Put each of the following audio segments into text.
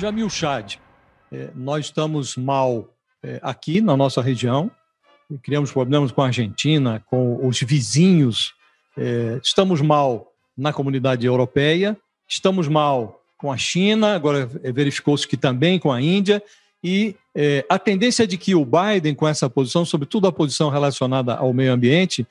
Jamil Chad, é, nós estamos mal é, aqui na nossa região, criamos problemas com a Argentina, com os vizinhos, é, estamos mal na comunidade europeia, estamos mal com a China, agora verificou-se que também com a Índia, e é, a tendência de que o Biden, com essa posição, sobretudo a posição relacionada ao meio ambiente,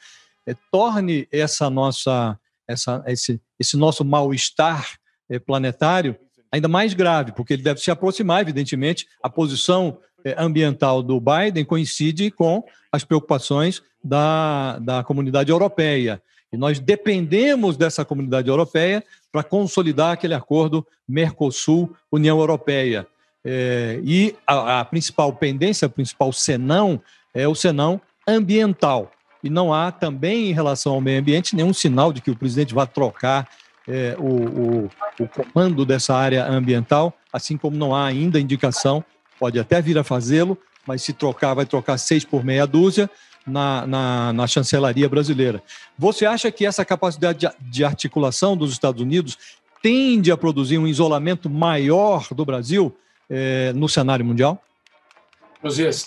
é, torne essa nossa, essa, esse, esse nosso mal-estar é, planetário ainda mais grave, porque ele deve se aproximar, evidentemente, a posição é, ambiental do Biden coincide com as preocupações da, da comunidade europeia. E nós dependemos dessa comunidade europeia para consolidar aquele acordo Mercosul-União Europeia. É, e a, a, principal pendência, o principal senão, é o senão ambiental. E não há também, em relação ao meio ambiente, nenhum sinal de que o presidente vá trocar é, o, o, o, comando dessa área ambiental, assim como não há ainda indicação, pode até vir a fazê-lo, mas se trocar, vai trocar seis por meia dúzia na, na, na chancelaria brasileira. Você acha que essa capacidade de, de articulação dos Estados Unidos tende a produzir um isolamento maior do Brasil? é, no cenário mundial?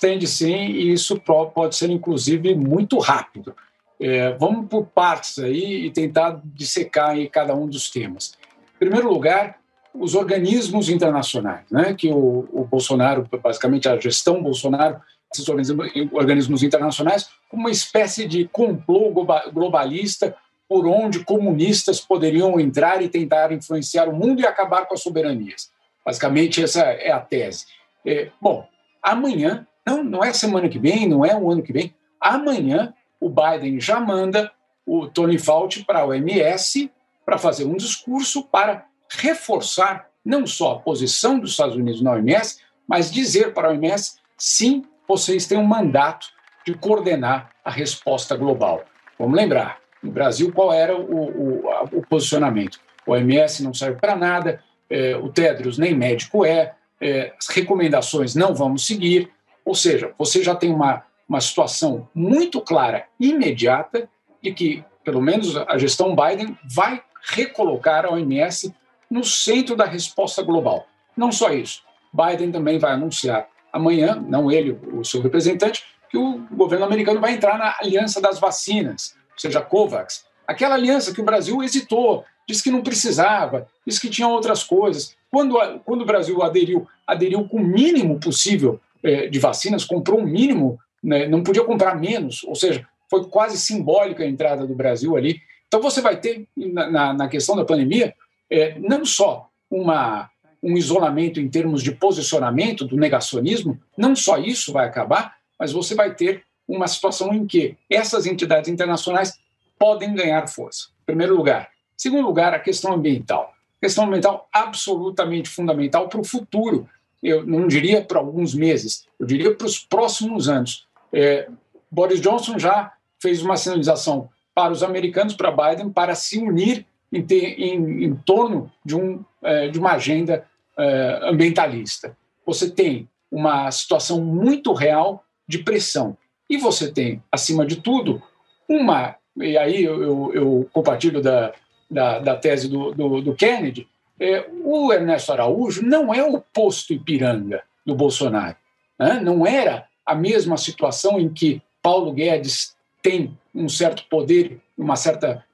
Tende sim, e isso pode ser, inclusive, muito rápido. É, vamos por partes aí e tentar dissecar aí cada um dos temas. Em primeiro lugar, os organismos internacionais, né, que o, o Bolsonaro, basicamente a gestão Bolsonaro, esses organismos, organismos internacionais, uma espécie de complô globalista por onde comunistas poderiam entrar e tentar influenciar o mundo e acabar com as soberanias. Basicamente, essa é a tese. É, bom, amanhã, não, não é semana que vem, não é o ano que vem, amanhã o Biden já manda o Tony Fauci para a OMS para fazer um discurso para reforçar não só a posição dos Estados Unidos na OMS, mas dizer para a OMS: sim, vocês têm um mandato de coordenar a resposta global. Vamos lembrar, no Brasil, qual era o, o, o posicionamento? O OMS não serve para nada, é, o Tedros nem médico é, é, as recomendações não vamos seguir, ou seja, você já tem uma, uma situação muito clara, imediata, de que, pelo menos, a gestão Biden vai recolocar a OMS no centro da resposta global. Não só isso, Biden também vai anunciar amanhã, não ele, o seu representante, que o governo americano vai entrar na aliança das vacinas, ou seja, COVAX, aquela aliança que o Brasil hesitou, disse que não precisava, disse que tinha outras coisas. Quando, quando o Brasil aderiu, aderiu com o mínimo possível é, de vacinas, comprou o um mínimo, né, não podia comprar menos, ou seja, foi quase simbólica a entrada do Brasil ali. Então você vai ter, na, na questão da pandemia, é, não só uma, um isolamento em termos de posicionamento do negacionismo, não só isso vai acabar, mas você vai ter uma situação em que essas entidades internacionais podem ganhar força. Em primeiro lugar, Segundo lugar, a questão ambiental. Questão ambiental absolutamente fundamental para o futuro. Eu não diria para alguns meses, eu diria para os próximos anos. É, Boris Johnson já fez uma sinalização para os americanos, para Biden, para se unir em, ter, em, em torno de, um, é, de uma agenda é, ambientalista. Você tem uma situação muito real de pressão. E você tem, acima de tudo, uma. E aí eu, eu, eu compartilho da, da, da tese do, do, do Kennedy, é, o Ernesto Araújo não é o posto Ipiranga do Bolsonaro. Né? Não era a mesma situação em que Paulo Guedes tem um certo poder, uma certa,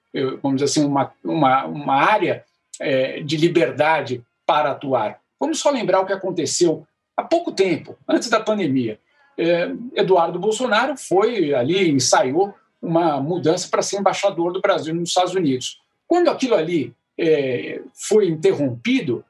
vamos dizer assim, uma, uma, uma área é, de liberdade para atuar. Vamos só lembrar o que aconteceu há pouco tempo, antes da pandemia. É, Eduardo Bolsonaro foi ali, ensaiou uma mudança para ser embaixador do Brasil nos Estados Unidos. Quando aquilo ali é, foi interrompido,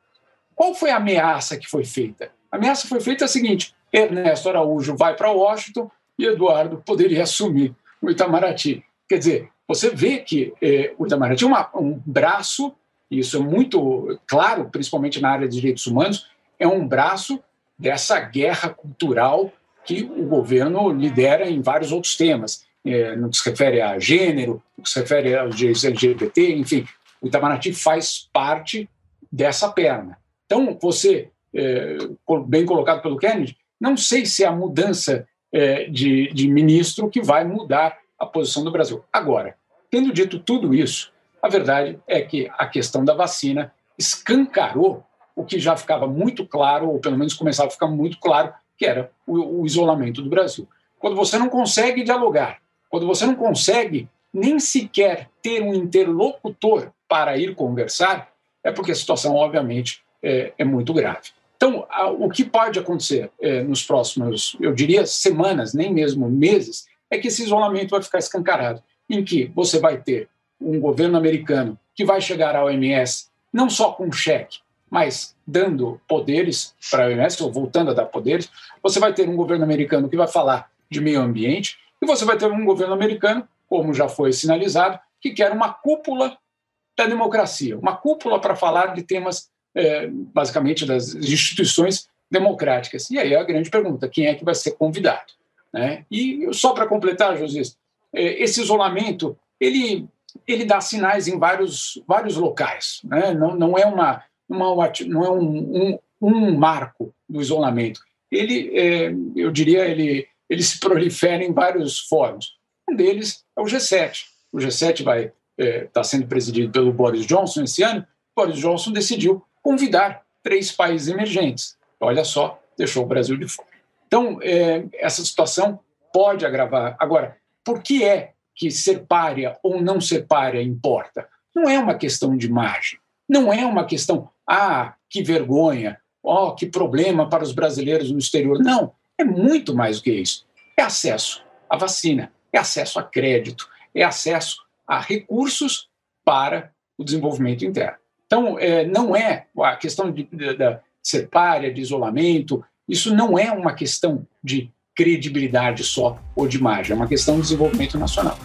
qual foi a ameaça que foi feita? A ameaça foi feita a seguinte: Ernesto Araújo vai para Washington e Eduardo poderia assumir o Itamaraty. Quer dizer, você vê que é, o Itamaraty é um braço, e isso é muito claro, principalmente na área de direitos humanos, é um braço dessa guerra cultural que o governo lidera em vários outros temas é, no que se refere a gênero, no que se refere aos direitos LGBT, enfim, o Itamaraty faz parte dessa perna. Então, você, é, bem colocado pelo Kennedy, não sei se é a mudança é, de, de ministro que vai mudar a posição do Brasil. Agora, tendo dito tudo isso, a verdade é que a questão da vacina escancarou o que já ficava muito claro, ou pelo menos começava a ficar muito claro, que era o, o isolamento do Brasil. Quando você não consegue dialogar, quando você não consegue nem sequer ter um interlocutor para ir conversar, é porque a situação, obviamente, é, é muito grave. Então, o que pode acontecer é, nos próximos, eu diria, semanas, nem mesmo meses, é que esse isolamento vai ficar escancarado, em que você vai ter um governo americano que vai chegar à OMS não só com cheque, mas dando poderes para a OMS, ou voltando a dar poderes, você vai ter um governo americano que vai falar de meio ambiente, e você vai ter um governo americano, como já foi sinalizado, que quer uma cúpula da democracia, uma cúpula para falar de temas, é, basicamente, das instituições democráticas. E aí a grande pergunta: quem é que vai ser convidado? Né? E só para completar, José, é, esse isolamento ele, ele dá sinais em vários, vários locais. Né? Não, não é, uma, uma, não é um, um, um marco do isolamento. Ele, é, eu diria, ele ele se prolifera em vários fóruns. Um deles é o G7. O G7 vai estar é, tá sendo presidido pelo Boris Johnson esse ano. Boris Johnson decidiu convidar três países emergentes. Olha só, deixou o Brasil de fora. Então, é, essa situação pode agravar. Agora, por que é que ser párea ou não ser párea importa? Não é uma questão de imagem. Não é uma questão, ah, que vergonha, oh, que problema para os brasileiros no exterior. Não, é muito mais do que isso. É acesso à vacina, é acesso a crédito, é acesso a recursos para o desenvolvimento interno. Então, é, não é a questão de, de, de ser párea, de isolamento, isso não é uma questão de credibilidade só ou de imagem, é uma questão de desenvolvimento nacional.